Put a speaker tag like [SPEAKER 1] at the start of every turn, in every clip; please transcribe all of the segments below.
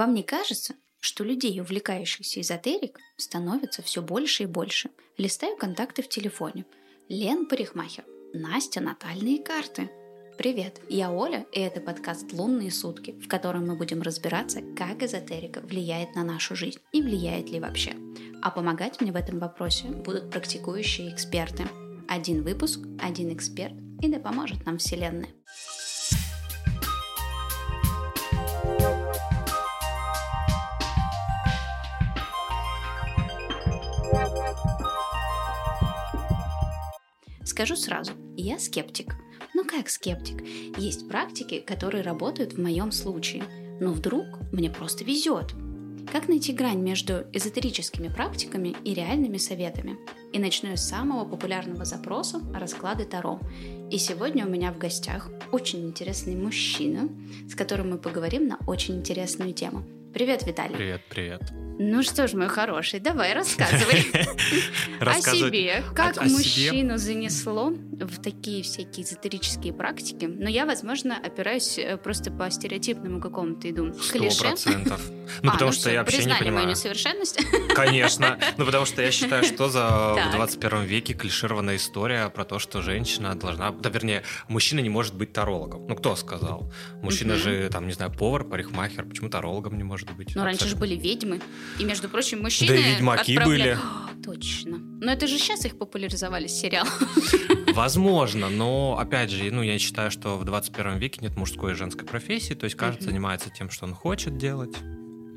[SPEAKER 1] Вам не кажется, что людей, увлекающихся эзотерик, становится все больше и больше? Листаю контакты в телефоне. Лен Парикмахер. Настя натальные карты. Привет, я Оля, и это подкаст «Лунные сутки», в котором мы будем разбираться, как эзотерика влияет на нашу жизнь и влияет ли вообще. А помогать мне в этом вопросе будут практикующие эксперты. Один выпуск, один эксперт, и да поможет нам Вселенная. Скажу сразу, я скептик. Ну как скептик? Есть практики, которые работают в моем случае. Но вдруг мне просто везет. Как найти грань между эзотерическими практиками и реальными советами? И начну с самого популярного запроса – расклады Таро. И сегодня у меня в гостях очень интересный мужчина, с которым мы поговорим на очень интересную тему. Привет, Виталий.
[SPEAKER 2] Привет, привет.
[SPEAKER 1] Ну что ж, мой хороший, давай рассказывай о себе. Как мужчину занесло в такие всякие эзотерические практики. Но я, возможно, опираюсь э, просто по стереотипному какому-то иду
[SPEAKER 2] клише. процентов. Ну, а, потому ну что я вообще не понимаю.
[SPEAKER 1] мою несовершенность?
[SPEAKER 2] Конечно. Ну, потому что я считаю, что за в 21 веке клишированная история про то, что женщина должна... Да, вернее, мужчина не может быть тарологом. Ну, кто сказал? Мужчина же, там, не знаю, повар, парикмахер. Почему тарологом не может быть?
[SPEAKER 1] Ну, раньше же были ведьмы. И, между прочим, мужчины... Да
[SPEAKER 2] и ведьмаки отправляли... были.
[SPEAKER 1] О, точно. Но это же сейчас их популяризовали сериал.
[SPEAKER 2] Возможно, но, опять же, ну, я считаю, что в 21 веке нет мужской и женской профессии, то есть каждый занимается тем, что он хочет делать.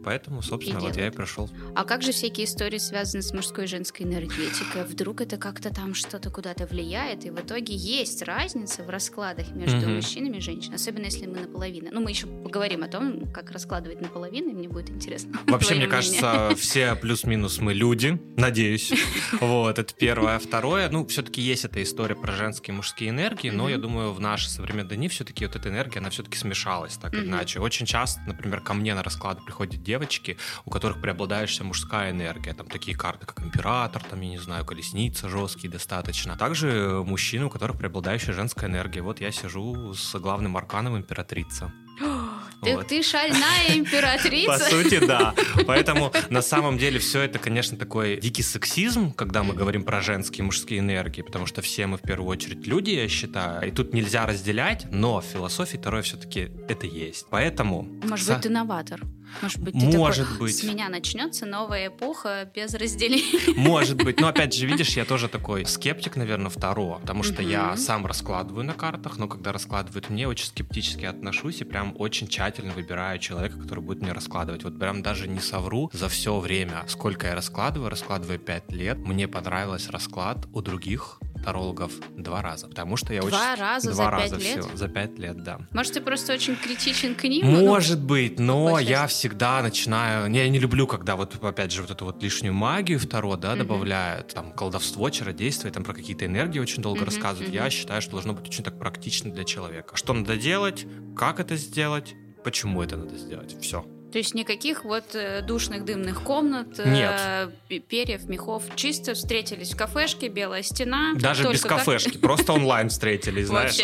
[SPEAKER 2] Поэтому, собственно, и вот я и пришел.
[SPEAKER 1] А как же всякие истории связаны с мужской и женской энергетикой? Вдруг это как-то там что-то куда-то влияет, и в итоге есть разница в раскладах между mm-hmm. мужчинами и женщинами, особенно если мы наполовину. Ну, мы еще поговорим о том, как раскладывать наполовину, и мне будет интересно.
[SPEAKER 2] Вообще, мне кажется, все плюс-минус мы люди, надеюсь. Вот, это первое. Второе, ну, все-таки есть эта история про женские и мужские энергии, но я думаю, в наши современные дни все-таки вот эта энергия, она все-таки смешалась так или иначе. Очень часто, например, ко мне на расклады приходят девочки, у которых преобладающая мужская энергия. Там такие карты, как император, там, я не знаю, колесница жесткие достаточно. Также мужчины, у которых преобладающая женская энергия. Вот я сижу с главным арканом императрица.
[SPEAKER 1] Ты, вот. ты шальная императрица.
[SPEAKER 2] По сути, да. Поэтому на самом деле все это, конечно, такой дикий сексизм, когда мы говорим про женские и мужские энергии, потому что все мы в первую очередь люди, я считаю. И тут нельзя разделять, но в философии второе все-таки это есть. Поэтому...
[SPEAKER 1] Может быть, ты новатор. Может быть, ты
[SPEAKER 2] Может
[SPEAKER 1] такой,
[SPEAKER 2] быть.
[SPEAKER 1] с меня начнется новая эпоха без разделения.
[SPEAKER 2] Может быть. Но опять же, видишь, я тоже такой скептик, наверное, второго, потому что я сам раскладываю на картах, но когда раскладывают мне, очень скептически отношусь и прям очень тщательно выбираю человека, который будет мне раскладывать. Вот прям даже не совру за все время, сколько я раскладываю, раскладываю 5 лет, мне понравился расклад у других тарологов два раза, потому что я
[SPEAKER 1] два
[SPEAKER 2] очень...
[SPEAKER 1] Раза
[SPEAKER 2] два
[SPEAKER 1] за
[SPEAKER 2] раза
[SPEAKER 1] пять лет?
[SPEAKER 2] Все, за пять лет, да.
[SPEAKER 1] Может, ты просто очень критичен к ним?
[SPEAKER 2] Может ну, быть, но я всегда начинаю... Я не люблю, когда вот, опять же, вот эту вот лишнюю магию второго, да, добавляют, там, колдовство, чародейство, и там про какие-то энергии очень долго рассказывают. Я считаю, что должно быть очень так практично для человека. Что надо делать, как это сделать, почему это надо сделать. Все.
[SPEAKER 1] То есть никаких вот э, душных дымных комнат, э,
[SPEAKER 2] Нет.
[SPEAKER 1] перьев, мехов. Чисто встретились в кафешке, белая стена.
[SPEAKER 2] Даже без кафешки, просто онлайн встретились, знаешь.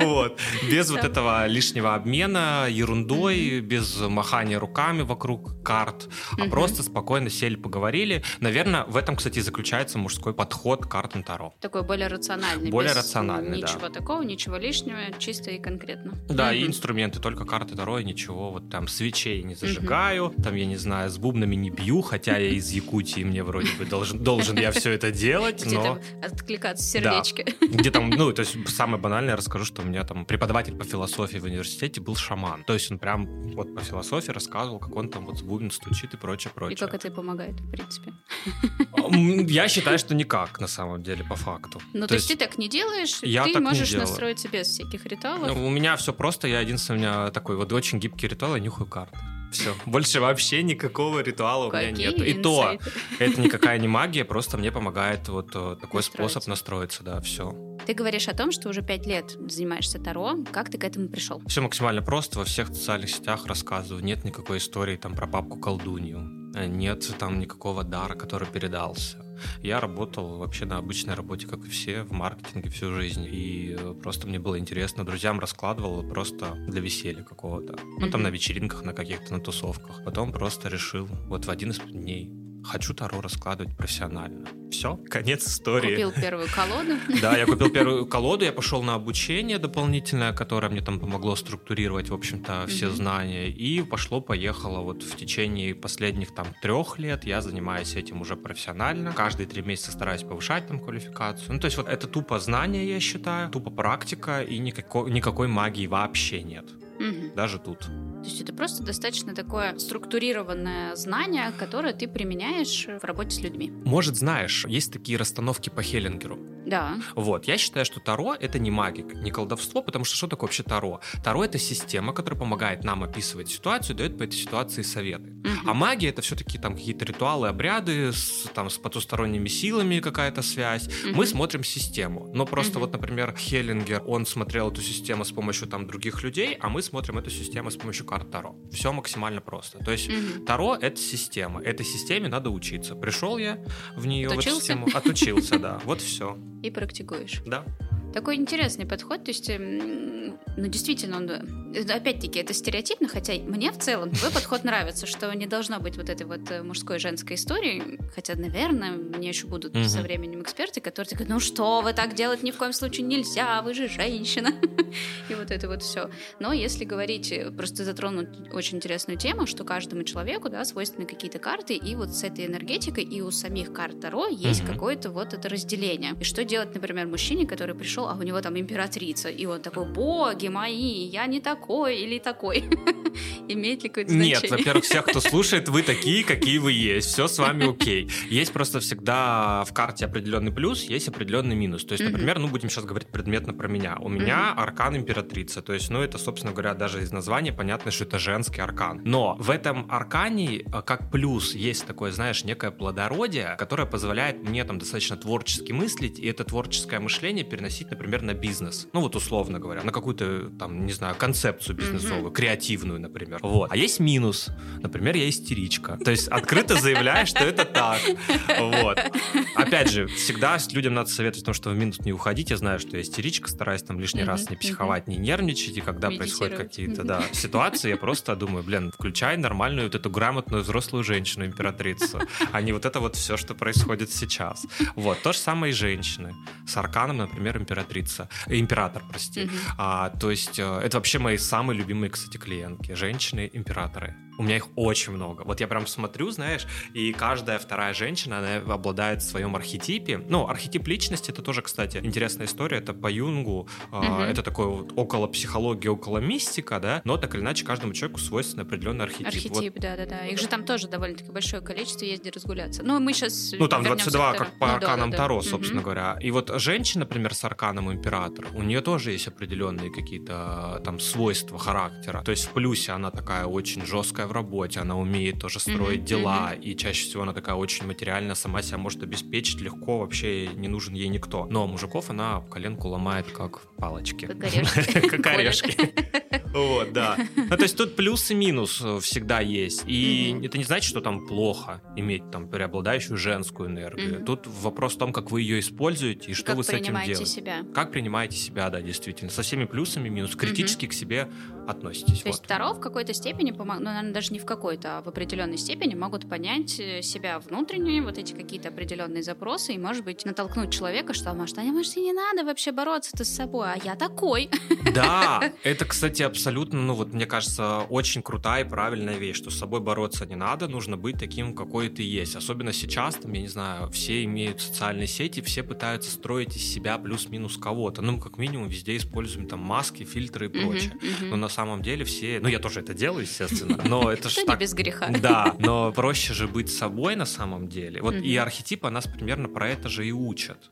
[SPEAKER 2] Вот. Без вот этого лишнего обмена ерундой, без махания руками вокруг карт, а просто спокойно сели, поговорили. Наверное, в этом, кстати, заключается мужской подход к картам Таро.
[SPEAKER 1] Такой более рациональный.
[SPEAKER 2] Более рациональный,
[SPEAKER 1] Ничего такого, ничего лишнего, чисто и конкретно.
[SPEAKER 2] Да, и инструменты, только карты Таро, и ничего вот там свечи свечей не зажигаю, угу. там, я не знаю, с бубнами не бью, хотя я из Якутии, мне вроде бы должен, должен я все это делать,
[SPEAKER 1] Где но... откликаться сердечко.
[SPEAKER 2] Да. Где там, ну, то есть самое банальное, расскажу, что у меня там преподаватель по философии в университете был шаман. То есть он прям вот по философии рассказывал, как он там вот с бубен стучит и прочее, прочее.
[SPEAKER 1] И как это помогает, в принципе?
[SPEAKER 2] Я считаю, что никак, на самом деле, по факту.
[SPEAKER 1] Ну, то, то есть ты так не делаешь, я ты можешь настроиться без всяких ритуалов?
[SPEAKER 2] Ну, у меня все просто, я единственный, у меня такой вот очень гибкий ритуал, я нюхаю карты. Все. Больше вообще никакого ритуала у меня нет. И то, это никакая не магия, просто мне помогает вот э, такой способ настроиться, да, все.
[SPEAKER 1] Ты говоришь о том, что уже пять лет занимаешься Таро. Как ты к этому пришел?
[SPEAKER 2] Все максимально просто. Во всех социальных сетях рассказываю. Нет никакой истории там про бабку колдунью Э, нет там никакого дара, который передался. Я работал вообще на обычной работе, как и все, в маркетинге всю жизнь. И э, просто мне было интересно, друзьям раскладывал просто для веселья какого-то. Ну, там на вечеринках, на каких-то, на тусовках. Потом просто решил, вот в один из дней, хочу Таро раскладывать профессионально. Все, конец истории.
[SPEAKER 1] Купил первую колоду.
[SPEAKER 2] Да, я купил первую колоду, я пошел на обучение дополнительное, которое мне там помогло структурировать, в общем-то, все знания. И пошло-поехало вот в течение последних там трех лет я занимаюсь этим уже профессионально. Каждые три месяца стараюсь повышать там квалификацию. Ну, то есть вот это тупо знание, я считаю, тупо практика, и никакой, никакой магии вообще нет. Даже тут.
[SPEAKER 1] То есть это просто достаточно такое структурированное знание, которое ты применяешь в работе с людьми.
[SPEAKER 2] Может, знаешь, есть такие расстановки по Хеллингеру.
[SPEAKER 1] Да.
[SPEAKER 2] Вот, я считаю, что Таро — это не магик, не колдовство, потому что что такое вообще Таро? Таро — это система, которая помогает нам описывать ситуацию, дает по этой ситуации советы. Угу. А магия — это все-таки там какие-то ритуалы, обряды, с, там, с потусторонними силами какая-то связь. Угу. Мы смотрим систему. Но просто угу. вот, например, Хеллингер, он смотрел эту систему с помощью там других людей, а мы смотрим эту систему с помощью карт Таро. Все максимально просто. То есть угу. Таро — это система. Этой системе надо учиться. Пришел я в нее,
[SPEAKER 1] Отучился?
[SPEAKER 2] в эту систему, отучился, да. Вот все
[SPEAKER 1] и практикуешь.
[SPEAKER 2] Да.
[SPEAKER 1] Такой интересный подход, то есть, эм, ну, действительно, он, э, опять-таки, это стереотипно, хотя мне в целом твой подход нравится, что не должно быть вот этой вот э, мужской и женской истории, хотя, наверное, мне еще будут со временем эксперты, которые говорят, ну что, вы так делать ни в коем случае нельзя, вы же женщина, и вот это вот все. Но если говорить, э, просто затронуть очень интересную тему, что каждому человеку, да, свойственны какие-то карты, и вот с этой энергетикой и у самих карт Таро есть какое-то вот это разделение. И что делать, например, мужчине, который пришел пришел, а у него там императрица, и он такой, боги мои, я не такой или такой. Имеет ли какое-то значение?
[SPEAKER 2] Нет, во-первых, всех, кто слушает, вы такие, какие вы есть, все с вами окей. Есть просто всегда в карте определенный плюс, есть определенный минус. То есть, например, ну, будем сейчас говорить предметно про меня. У меня аркан императрица, то есть, ну, это, собственно говоря, даже из названия понятно, что это женский аркан. Но в этом аркане, э, как плюс, есть такое, знаешь, некое плодородие, которое позволяет мне там достаточно творчески мыслить, и это творческое мышление переносить например, на бизнес. Ну вот условно говоря, на какую-то там, не знаю, концепцию бизнесовую, mm-hmm. креативную, например. Вот. А есть минус. Например, я истеричка. То есть открыто заявляю, что это так. Вот. Опять же, всегда людям надо советовать, потому что в минус не уходить. Я знаю, что я истеричка, стараюсь там лишний раз не психовать, не нервничать. И когда происходят какие-то да, ситуации, я просто думаю, блин, включай нормальную вот эту грамотную взрослую женщину, императрицу, а не вот это вот все, что происходит сейчас. Вот. То же самое и женщины. С арканом, например, императрица императрица, император, прости. Угу. А, то есть э, это вообще мои самые любимые, кстати, клиентки, женщины-императоры. У меня их очень много. Вот я прям смотрю, знаешь, и каждая вторая женщина, она обладает в своем архетипе. Ну, архетип личности, это тоже, кстати, интересная история. Это по Юнгу, угу. э, это такой вот около психологии, около мистика, да, но так или иначе каждому человеку свойствен определенный архетип.
[SPEAKER 1] Архетип, да-да-да. Их же там тоже довольно-таки большое количество, езди разгуляться. Ну, мы сейчас
[SPEAKER 2] Ну, там 22, как по ну, арканам да, да, Таро, собственно угу. говоря. И вот женщина, например, с арканом императора, у нее тоже есть определенные какие-то там свойства характера. То есть в плюсе она такая очень жесткая в работе, она умеет тоже строить mm-hmm, дела, mm-hmm. и чаще всего она такая очень материально сама себя может обеспечить легко, вообще не нужен ей никто. Но мужиков она коленку ломает как палочки.
[SPEAKER 1] Как орешки.
[SPEAKER 2] Как орешки. Вот, да. Ну, то есть тут плюс и минус э, всегда есть. И это не значит, что там плохо иметь там преобладающую женскую энергию. Тут вопрос в том, как вы ее используете и что вы с этим делаете.
[SPEAKER 1] себя.
[SPEAKER 2] Как принимаете себя, да, действительно. Со всеми плюсами и минусами. Критически к себе относитесь.
[SPEAKER 1] То есть Таро в какой-то степени, ну, наверное, даже не в какой-то, а в определенной степени могут понять э, себя внутренние, вот эти какие-то определенные запросы, и, может быть, натолкнуть человека, что, может, а может, и не надо вообще бороться-то с собой, а я такой.
[SPEAKER 2] Да, это, кстати, абсолютно, ну вот, мне кажется, очень крутая и правильная вещь, что с собой бороться не надо, нужно быть таким, какой ты есть. Особенно сейчас, там, я не знаю, все имеют социальные сети, все пытаются строить из себя плюс-минус кого-то. Ну, как минимум, везде используем там маски, фильтры и прочее. Но на самом деле все, ну, я тоже это делаю, естественно, но это же так...
[SPEAKER 1] без греха.
[SPEAKER 2] Да, но проще же быть собой на самом деле. Вот и архетипы нас примерно про это же и учат.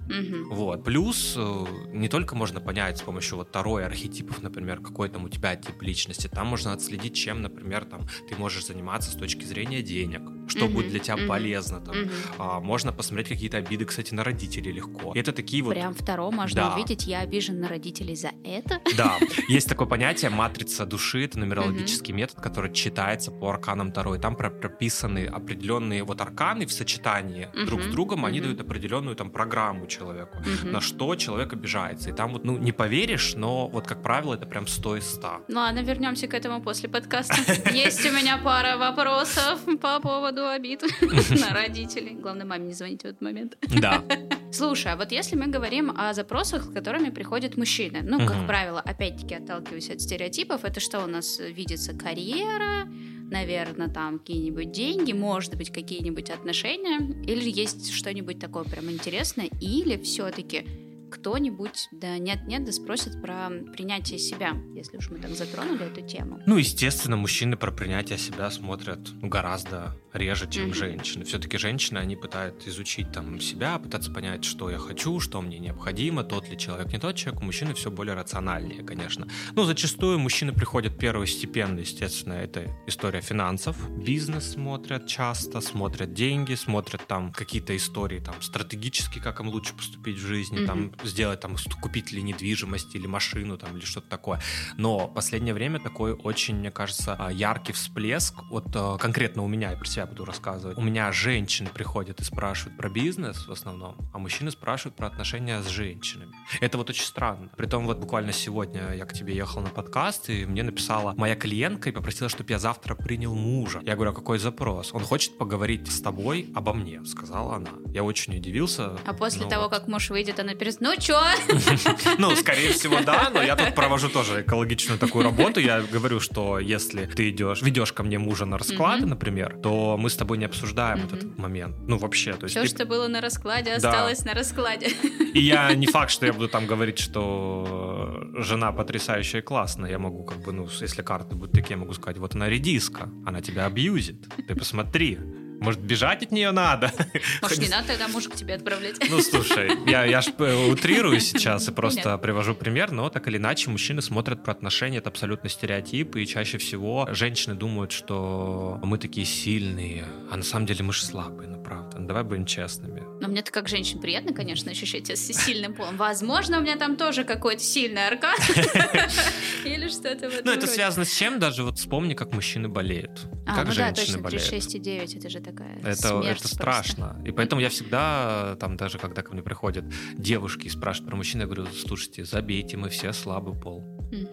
[SPEAKER 2] Вот. Плюс э, не только можно понять с помощью вот второй архетипов, например, какой там у тебя тип личности, там можно отследить, чем, например, там ты можешь заниматься с точки зрения денег, что
[SPEAKER 1] Мгм,
[SPEAKER 2] будет для тебя
[SPEAKER 1] мгм,
[SPEAKER 2] полезно. Там.
[SPEAKER 1] Мгм.
[SPEAKER 2] А, можно посмотреть какие-то обиды, кстати, на родителей легко. И это такие вот...
[SPEAKER 1] Прям втором можно
[SPEAKER 2] Да.
[SPEAKER 1] увидеть, я обижен на родителей за это.
[SPEAKER 2] Да, есть такое понятие матрица души, это нумерологический метод, который читается по арканам Таро, и там про- прописаны определенные вот арканы в сочетании
[SPEAKER 1] Мгм,
[SPEAKER 2] друг с другом, они
[SPEAKER 1] мгм.
[SPEAKER 2] дают определенную там программу человеку,
[SPEAKER 1] Мгм.
[SPEAKER 2] на что человек обижается. И там вот, ну, не поверишь, но вот, как правило, это прям 100 из 100.
[SPEAKER 1] Ну ладно, вернемся к этому после подкаста. Есть у меня пара вопросов по поводу обид на родителей. Главное, маме не звоните в этот момент.
[SPEAKER 2] Да.
[SPEAKER 1] Слушай, а вот если мы говорим о запросах, с которыми приходят мужчины, ну, как правило, опять-таки отталкиваясь от стереотипов, это что у нас видится карьера, наверное, там какие-нибудь деньги, может быть, какие-нибудь отношения, или есть что-нибудь такое прям интересное, или все-таки кто-нибудь, да нет-нет, да спросит про принятие себя, если уж мы так затронули эту тему.
[SPEAKER 2] Ну, естественно, мужчины про принятие себя смотрят ну, гораздо реже, чем
[SPEAKER 1] Мгм.
[SPEAKER 2] женщины. Все-таки женщины, они пытаются изучить там себя, пытаться понять, что я хочу, что мне необходимо, тот ли человек, не тот человек. У мужчины все более рациональнее, конечно. Ну, зачастую мужчины приходят первостепенно, естественно, это история финансов. Бизнес смотрят часто, смотрят деньги, смотрят там какие-то истории там стратегически, как им лучше поступить в жизни, там сделать там купить ли недвижимость или машину там или что-то такое. Но в последнее время такой очень, мне кажется, а, яркий всплеск. Вот а, конкретно у меня, я про себя буду рассказывать. У меня женщины приходят и спрашивают про бизнес в основном, а мужчины спрашивают про отношения с женщинами. Это вот очень странно. Притом вот буквально сегодня я к тебе ехал на подкаст, и мне написала моя клиентка и попросила, чтобы я завтра принял мужа. Я говорю, а какой запрос? Он хочет поговорить с тобой обо мне, сказала она. Я очень удивился.
[SPEAKER 1] А после
[SPEAKER 2] Ну
[SPEAKER 1] того,
[SPEAKER 2] вот.
[SPEAKER 1] как муж выйдет, она перест... Ну чё?
[SPEAKER 2] Ну, скорее всего, да, но я тут провожу тоже экологичную такую работу. Я говорю, что если ты идешь, ведешь ко мне мужа на расклады, например, то мы с тобой не обсуждаем этот момент. Ну, вообще, то есть...
[SPEAKER 1] Все, что было на раскладе, осталось на раскладе.
[SPEAKER 2] И я не факт, что я буду там говорить, что жена потрясающая и классная. Я могу, как бы, ну, если карты будут такие, я могу сказать, вот она редиска, она тебя абьюзит. Ты посмотри. Может, бежать от нее надо?
[SPEAKER 1] Может, не надо тогда мужа к тебе отправлять?
[SPEAKER 2] Ну, слушай, я, я ж э, утрирую сейчас и просто
[SPEAKER 1] Понятно.
[SPEAKER 2] привожу пример, но так или иначе мужчины смотрят про отношения, это абсолютно стереотип, и чаще всего женщины думают, что мы такие сильные, а на самом деле мы же слабые, ну правда. Ну, давай будем честными.
[SPEAKER 1] Но мне это как женщин приятно, конечно, ощущать себя сильным полом. Возможно, у меня там тоже какой-то сильный аркан. Или что-то в этом
[SPEAKER 2] Ну, это связано с чем? Даже вот вспомни, как мужчины болеют,
[SPEAKER 1] А,
[SPEAKER 2] как
[SPEAKER 1] ну да,
[SPEAKER 2] женщины
[SPEAKER 1] точно,
[SPEAKER 2] болеют.
[SPEAKER 1] 36,9, это же такая
[SPEAKER 2] Это, это
[SPEAKER 1] просто.
[SPEAKER 2] страшно. И поэтому я всегда, там даже когда ко мне приходят девушки и спрашивают про мужчин, я говорю, слушайте, забейте, мы все слабый пол.
[SPEAKER 1] Мгм.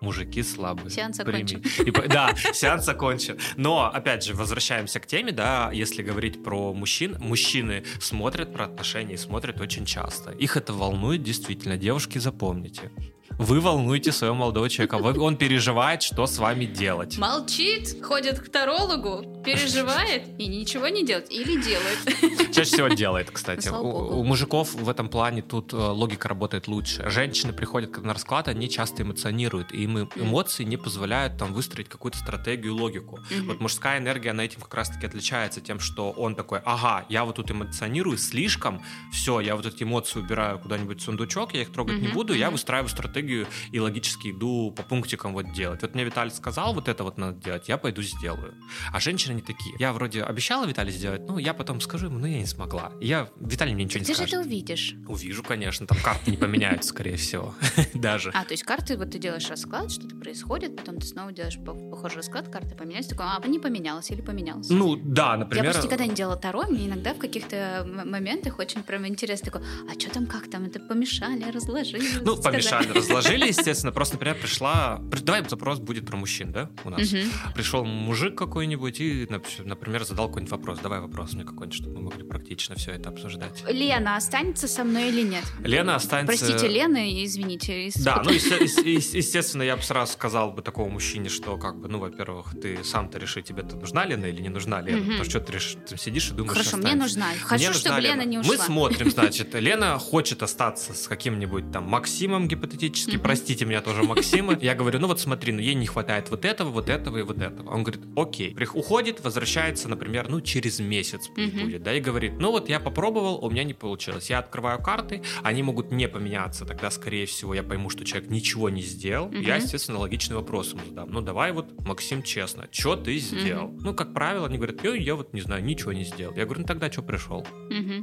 [SPEAKER 2] Мужики слабые.
[SPEAKER 1] Сеанс окончен.
[SPEAKER 2] И да, сеанс окончен. Но, опять же, возвращаемся к теме, да, если говорить про мужчин, мужчины смотрят про отношения и смотрят очень часто. Их это волнует действительно. Девушки, запомните. Вы волнуете своего молодого человека. Вы- Он переживает, что с вами делать.
[SPEAKER 1] Молчит, ходит к тарологу, переживает и ничего не делает. Или делает.
[SPEAKER 2] Чаще всего делает, кстати. У, у мужиков в этом плане тут э, логика работает лучше. Женщины приходят на расклад, они часто эмоционируют, и им эмоции не позволяют там выстроить какую-то стратегию, логику. Вот мужская энергия, она этим как раз-таки отличается тем, что он такой, ага, я вот тут эмоционирую слишком, все, я вот эти эмоции убираю куда-нибудь в сундучок, я их трогать не буду, я выстраиваю стратегию и логически иду по пунктикам вот делать. Вот мне Виталий сказал, вот это вот надо делать, я пойду сделаю. А женщины не такие. Я вроде обещала Виталий сделать, ну, я потом скажу ему, но я не смогла. Я, Виталий мне ничего не
[SPEAKER 1] Ты же
[SPEAKER 2] скажет.
[SPEAKER 1] это увидишь.
[SPEAKER 2] Увижу, конечно, там карты не поменяются, скорее всего. Даже.
[SPEAKER 1] А, то есть карты, вот ты делаешь расклад, что-то происходит, потом ты снова делаешь по- похожий расклад, карты поменялись, такой, а, не поменялось или поменялось.
[SPEAKER 2] Ну, да,
[SPEAKER 1] Я
[SPEAKER 2] например...
[SPEAKER 1] просто никогда не делала Таро, мне иногда в каких-то моментах очень прям интересно такой, а что там, как там, это помешали, разложили?
[SPEAKER 2] Ну,
[SPEAKER 1] сказали?»
[SPEAKER 2] помешали, разложили, естественно. Просто, например, пришла... при- Давай запрос будет про мужчин, да, у нас? Пришел мужик какой-нибудь и, нап- например, задал какой-нибудь вопрос. Давай вопрос мне какой-нибудь, чтобы мы могли практично все это обсуждать.
[SPEAKER 1] Лена останется со мной или нет?
[SPEAKER 2] Лена останется...
[SPEAKER 1] Простите, Лена, извините. из-
[SPEAKER 2] Да, ну, есте- ес- ес- естественно, я бы сразу сказал бы такому мужчине, что, как бы, ну, во-первых, ты сам-то реши, тебе-то нужна Лена или не нужна Лена. Потому что ты, реш- ты сидишь и думаешь,
[SPEAKER 1] Хорошо, мне нужна.
[SPEAKER 2] Мне
[SPEAKER 1] Хочу,
[SPEAKER 2] нужна
[SPEAKER 1] чтобы Лена не ушла.
[SPEAKER 2] Мы смотрим, значит, Лена хочет остаться с каким-нибудь там Максимом практически. Простите меня тоже, Максима. Я говорю, ну вот смотри, ну ей не хватает вот этого, вот этого и вот этого. Он говорит, окей. Уходит, возвращается, например, ну через месяц будет, да, и говорит, ну вот я попробовал, у меня не получилось. Я открываю карты, они могут не поменяться, тогда, скорее всего, я пойму, что человек ничего не сделал. Я, естественно, логичный вопрос ему задам. Ну давай вот, Максим, честно, что ты сделал? Ну, как правило, они говорят, я, вот не знаю, ничего не сделал. Я говорю, ну тогда что пришел?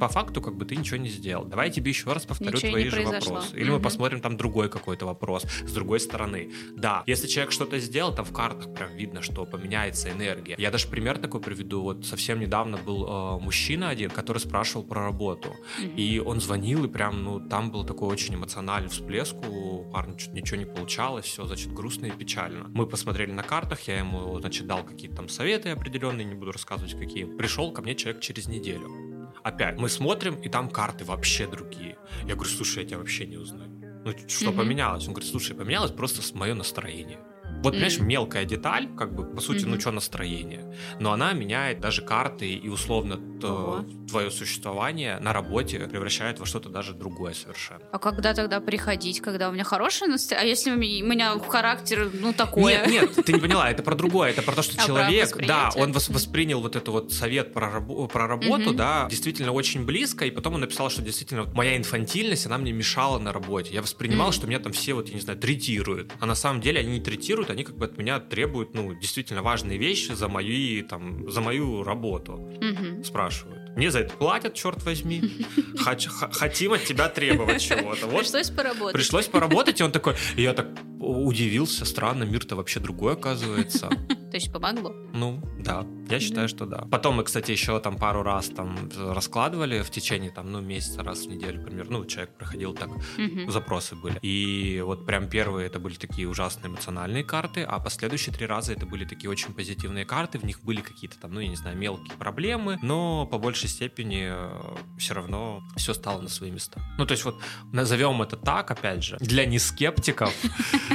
[SPEAKER 2] По факту, как бы ты ничего не сделал. Давай я тебе еще раз повторю твои же вопросы. Или мы посмотрим там другой какой-то вопрос с другой стороны. Да, если человек что-то сделал, там в картах прям видно, что поменяется энергия. Я даже пример такой приведу. Вот совсем недавно был э, мужчина один, который спрашивал про работу. И он звонил, и прям, ну, там был такой очень эмоциональный всплеск у парня, чуть ничего не получалось, все, значит, грустно и печально. Мы посмотрели на картах, я ему, значит, дал какие-то там советы определенные, не буду рассказывать какие. Пришел ко мне человек через неделю. Опять, мы смотрим, и там карты вообще другие. Я говорю, слушай, я тебя вообще не узнаю. Ну, что mm-hmm. поменялось? Он говорит, слушай, поменялось просто мое настроение. Вот, понимаешь, mm-hmm. мелкая деталь, как бы, по сути, mm-hmm. ну что настроение, но она меняет даже карты и условно то, твое существование на работе превращает во что-то даже другое совершенно.
[SPEAKER 1] А когда тогда приходить, когда у меня хорошее настроение? А если у меня характер, ну, такое?
[SPEAKER 2] Нет, нет, ты не поняла, это про другое, это про то, что а человек, да, он воспринял вот это вот совет про, рабо- про работу, mm-hmm. да, действительно очень близко, и потом он написал, что действительно вот моя инфантильность, она мне мешала на работе. Я воспринимал, mm-hmm. что меня там все вот, я не знаю, третируют, а на самом деле они не третируют, они как бы от меня требуют, ну, действительно важные вещи за мои, там, за мою работу. Угу. Спрашивают. Мне за это платят, черт возьми. Хотим от тебя требовать чего-то.
[SPEAKER 1] Вот. Пришлось поработать.
[SPEAKER 2] Пришлось поработать, и он такой, и я так удивился, странно, мир-то вообще другой оказывается.
[SPEAKER 1] То есть помогло?
[SPEAKER 2] Ну, да, я считаю, что да. Потом мы, кстати, еще там пару раз там раскладывали в течение там, ну, месяца, раз в неделю, например. Ну, человек проходил так, запросы были. И вот прям первые это были такие ужасные эмоциональные карты, а последующие три раза это были такие очень позитивные карты, в них были какие-то там, ну, я не знаю, мелкие проблемы, но по большей степени э, все равно все стало на свои места. Ну, то есть вот назовем это так, опять же, для нескептиков,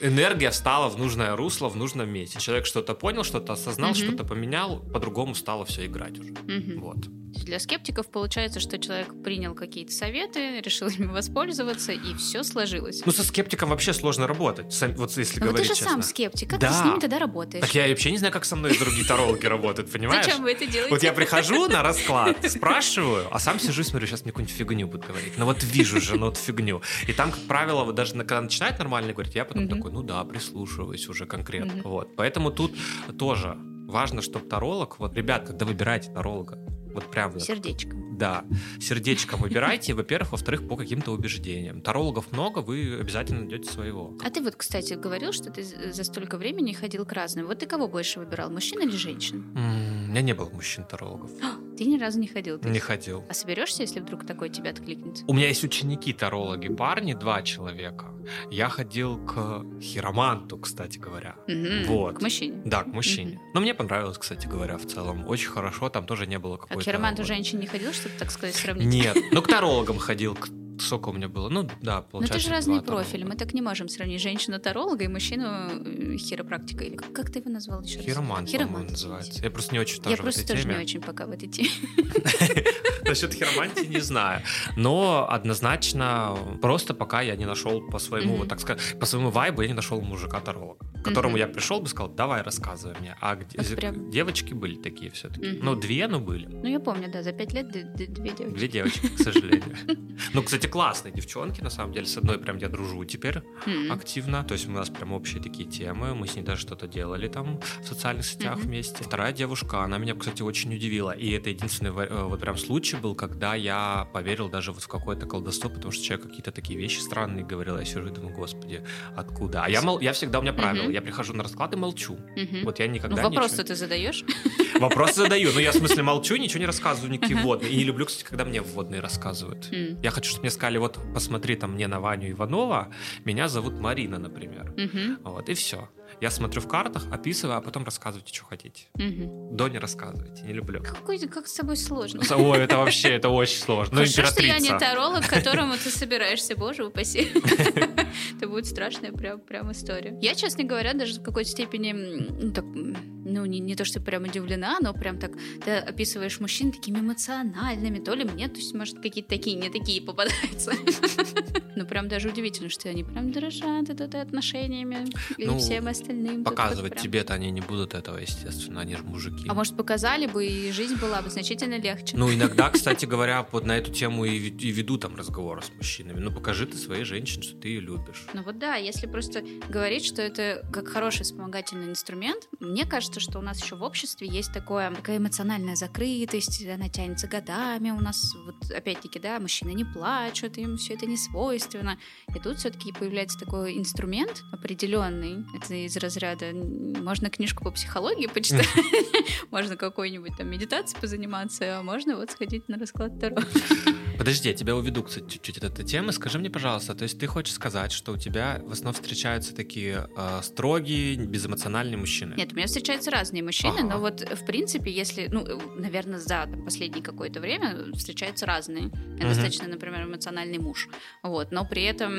[SPEAKER 2] энергия встала в нужное русло в нужном месте человек что-то понял, что-то осознал, mm-hmm. что-то поменял, по-другому стало все играть уже. Mm-hmm. Вот.
[SPEAKER 1] Для скептиков получается, что человек принял какие-то советы, решил ими воспользоваться, и все сложилось.
[SPEAKER 2] Ну, со скептиком вообще сложно работать. Вот если
[SPEAKER 1] Но
[SPEAKER 2] говорить
[SPEAKER 1] ты же
[SPEAKER 2] честно.
[SPEAKER 1] сам скептик. Как да. ты с ними тогда работаешь?
[SPEAKER 2] Так я вообще не знаю, как со мной другие тарологи работают, понимаешь?
[SPEAKER 1] Зачем вы это делаете?
[SPEAKER 2] Вот я прихожу на расклад, спрашиваю, а сам сижу и смотрю, сейчас мне какую-нибудь фигню будут говорить. Ну вот вижу же, ну вот фигню. И там, как правило, вот даже когда начинает нормально говорить, я потом такой, ну да, прислушиваюсь уже конкретно. Вот. Поэтому тут тоже важно, чтобы таролог, вот, ребят, когда выбираете таролога, вот прям...
[SPEAKER 1] Сердечком.
[SPEAKER 2] Да, сердечком выбирайте, во-первых, во-вторых, по каким-то убеждениям. Тарологов много, вы обязательно найдете своего.
[SPEAKER 1] А ты вот, кстати, говорил, что ты за столько времени ходил к разным. Вот ты кого больше выбирал, мужчин или женщин?
[SPEAKER 2] у меня не было мужчин-тарологов.
[SPEAKER 1] Ты ни разу не ходил?
[SPEAKER 2] Не ходил.
[SPEAKER 1] А соберешься, если вдруг такой тебя откликнет?
[SPEAKER 2] У меня есть ученики-тарологи, парни, два человека. Я ходил к хироманту, кстати говоря.
[SPEAKER 1] Угу, вот. К мужчине?
[SPEAKER 2] Да, к мужчине. Угу. Но мне понравилось, кстати говоря, в целом. Очень хорошо, там тоже не было
[SPEAKER 1] а
[SPEAKER 2] какой-то...
[SPEAKER 1] К хироманту женщин не ходил, чтобы, так сказать, сравнить?
[SPEAKER 2] Нет, ну к тарологам ходил, к сколько у меня было? Ну, да, получается.
[SPEAKER 1] Но это же разные профили. Мы так не можем сравнить женщину-таролога и мужчину э, хиропрактика. Или как, ты его назвал еще
[SPEAKER 2] Хиромант, Хиромант называется. Я просто не очень тоже
[SPEAKER 1] Я просто тоже не очень пока в этой теме.
[SPEAKER 2] Насчет хиромантии не знаю. Но однозначно просто пока я не нашел по своему, вот так сказать, по своему вайбу я не нашел мужика-таролога, к которому я пришел бы сказал, давай рассказывай мне. А девочки были такие все-таки. Ну, две, ну были.
[SPEAKER 1] Ну, я помню, да, за пять лет две девочки.
[SPEAKER 2] Две девочки, к сожалению. Ну, кстати, классные девчонки, на самом деле. С одной прям я дружу теперь активно. То есть у нас прям общие такие темы. Мы с ней даже что-то делали там в социальных сетях вместе. Вторая девушка, она меня, кстати, очень удивила. И это единственный э, вот прям случай был, когда я поверил даже вот в какое-то колдовство, потому что человек какие-то такие вещи странные говорил. Я сижу и думаю, господи, откуда? А я, мол, я всегда у меня правило. Я прихожу на расклад и молчу. Вот я никогда
[SPEAKER 1] ну, вопрос-то ты задаешь?
[SPEAKER 2] Вопрос задаю. Ну, я в смысле молчу, ничего не рассказываю, никакие вводные. И не люблю, кстати, когда мне вводные рассказывают. Я хочу, чтобы мне сказали, вот посмотри там мне на Ваню Иванова, меня зовут Марина, например. Вот, и все. Я смотрю в картах, описываю, а потом рассказывайте, что хотите.
[SPEAKER 1] Мгм.
[SPEAKER 2] До не рассказывайте, не люблю.
[SPEAKER 1] Какой, как с тобой сложно.
[SPEAKER 2] Ой, это вообще, это очень сложно. Ну,
[SPEAKER 1] Хорошо, что я не таролог, к которому ты собираешься, боже упаси. Это будет страшная прям, прям история. Я, честно говоря, даже в какой-то степени, ну, так, ну, не, не то, что прям удивлена, но прям так, ты описываешь мужчин такими эмоциональными, то ли мне, то есть, может, какие-то такие, не такие попадаются. Ну, прям даже удивительно, что они прям дрожат от этой отношениями и
[SPEAKER 2] Ну,
[SPEAKER 1] всем остальным.
[SPEAKER 2] Показывать тебе-то они не будут этого, естественно, они же мужики.
[SPEAKER 1] А может, показали бы, и жизнь была бы значительно легче.
[SPEAKER 2] Ну, иногда, кстати говоря, вот на эту тему и веду там разговоры с мужчинами. Ну, покажи ты своей женщине, что ты ее любишь.
[SPEAKER 1] Ну вот да, если просто говорить, что это как хороший вспомогательный инструмент, мне кажется, что у нас еще в обществе есть такое, такая эмоциональная закрытость, она тянется годами, у нас вот опять-таки, да, мужчины не плачут, им все это не свойственно. И тут все-таки появляется такой инструмент определенный, это из разряда, можно книжку по психологии почитать, можно какой-нибудь там медитацией позаниматься, а можно вот сходить на расклад Таро.
[SPEAKER 2] Подожди, я тебя уведу, кстати, чуть-чуть от этой темы. Скажи мне, пожалуйста, то есть ты хочешь сказать, что у тебя в основном встречаются такие э, строгие, безэмоциональные мужчины?
[SPEAKER 1] Нет, у меня встречаются разные мужчины,
[SPEAKER 2] Ага.
[SPEAKER 1] но вот в принципе, если, ну, наверное, за там, последнее какое-то время встречаются разные.
[SPEAKER 2] Мгм.
[SPEAKER 1] достаточно, например, эмоциональный муж. Вот, но при этом,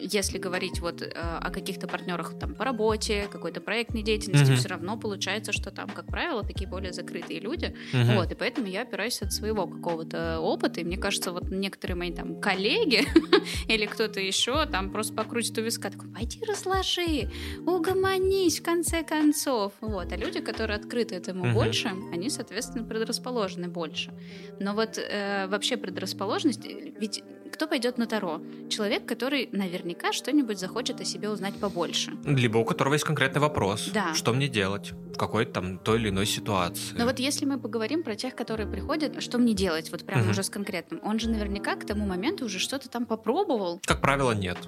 [SPEAKER 1] если говорить вот э, о каких-то партнерах там по работе, какой-то проектной деятельности,
[SPEAKER 2] Мгм.
[SPEAKER 1] все равно получается, что там, как правило, такие более закрытые люди.
[SPEAKER 2] Мгм.
[SPEAKER 1] Вот, и поэтому я опираюсь от своего какого-то опыта, и мне кажется, вот некоторые мои там коллеги или кто-то еще там просто покрутит у виска, такой, пойди разложи, угомонись в конце концов. Вот, а люди, которые открыты этому
[SPEAKER 2] Мгм.
[SPEAKER 1] больше, они, соответственно, предрасположены больше. Но вот э, вообще предрасположенность, ведь кто пойдет на Таро? Человек, который наверняка что-нибудь захочет о себе узнать побольше.
[SPEAKER 2] Либо у которого есть конкретный вопрос.
[SPEAKER 1] Да.
[SPEAKER 2] Что мне делать в какой-то там той или иной ситуации?
[SPEAKER 1] Но вот если мы поговорим про тех, которые приходят, что мне делать, вот прям
[SPEAKER 2] Мгм.
[SPEAKER 1] уже с конкретным, он же наверняка к тому моменту уже что-то там попробовал.
[SPEAKER 2] Как правило, нет.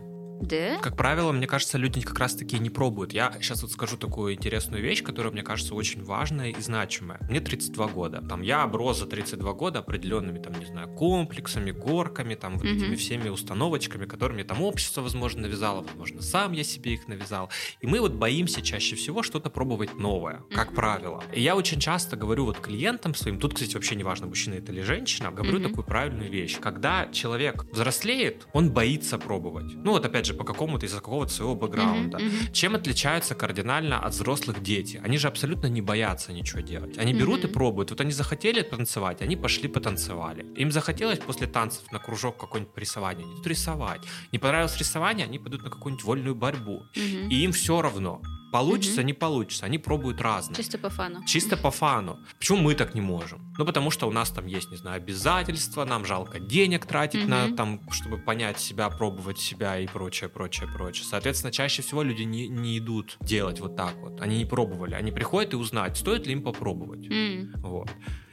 [SPEAKER 1] Да?
[SPEAKER 2] Как правило, мне кажется, люди как раз-таки не пробуют. Я сейчас вот скажу такую интересную вещь, которая, мне кажется, очень важная и значимая. Мне 32 года. Там я оброс за 32 года определенными, там, не знаю, комплексами, горками, там, вот этими всеми установочками, которыми там общество, возможно, навязало, возможно, сам я себе их навязал. И мы вот боимся чаще всего что-то пробовать новое, как
[SPEAKER 1] Мгм.
[SPEAKER 2] правило. И я очень часто говорю вот клиентам своим, тут, кстати, вообще не важно, мужчина это или женщина, говорю
[SPEAKER 1] Мгм.
[SPEAKER 2] такую правильную вещь. Когда человек взрослеет, он боится пробовать. Ну вот опять же, по какому-то из-за какого-то своего бэкграунда.
[SPEAKER 1] Мгм, мгм.
[SPEAKER 2] Чем отличаются кардинально от взрослых дети? Они же абсолютно не боятся ничего делать. Они берут
[SPEAKER 1] Мгм.
[SPEAKER 2] и пробуют. Вот они захотели танцевать, они пошли потанцевали. Им захотелось после танцев на кружок какой-нибудь рисования, они рисовать. Не понравилось рисование, они пойдут на какую-нибудь вольную борьбу.
[SPEAKER 1] Мгм.
[SPEAKER 2] И им все равно. Получится,
[SPEAKER 1] Мгм.
[SPEAKER 2] не получится. Они пробуют разное.
[SPEAKER 1] Чисто по фану.
[SPEAKER 2] Чисто по фану. Почему мы так не можем? Ну, потому что у нас там есть, не знаю, обязательства, нам жалко денег тратить на
[SPEAKER 1] Мгм.
[SPEAKER 2] там, чтобы понять себя, пробовать себя и прочее, прочее, прочее. Соответственно, чаще всего люди не, не идут делать вот так вот. Они не пробовали. Они приходят и узнать, стоит ли им попробовать.
[SPEAKER 1] М.
[SPEAKER 2] Вот.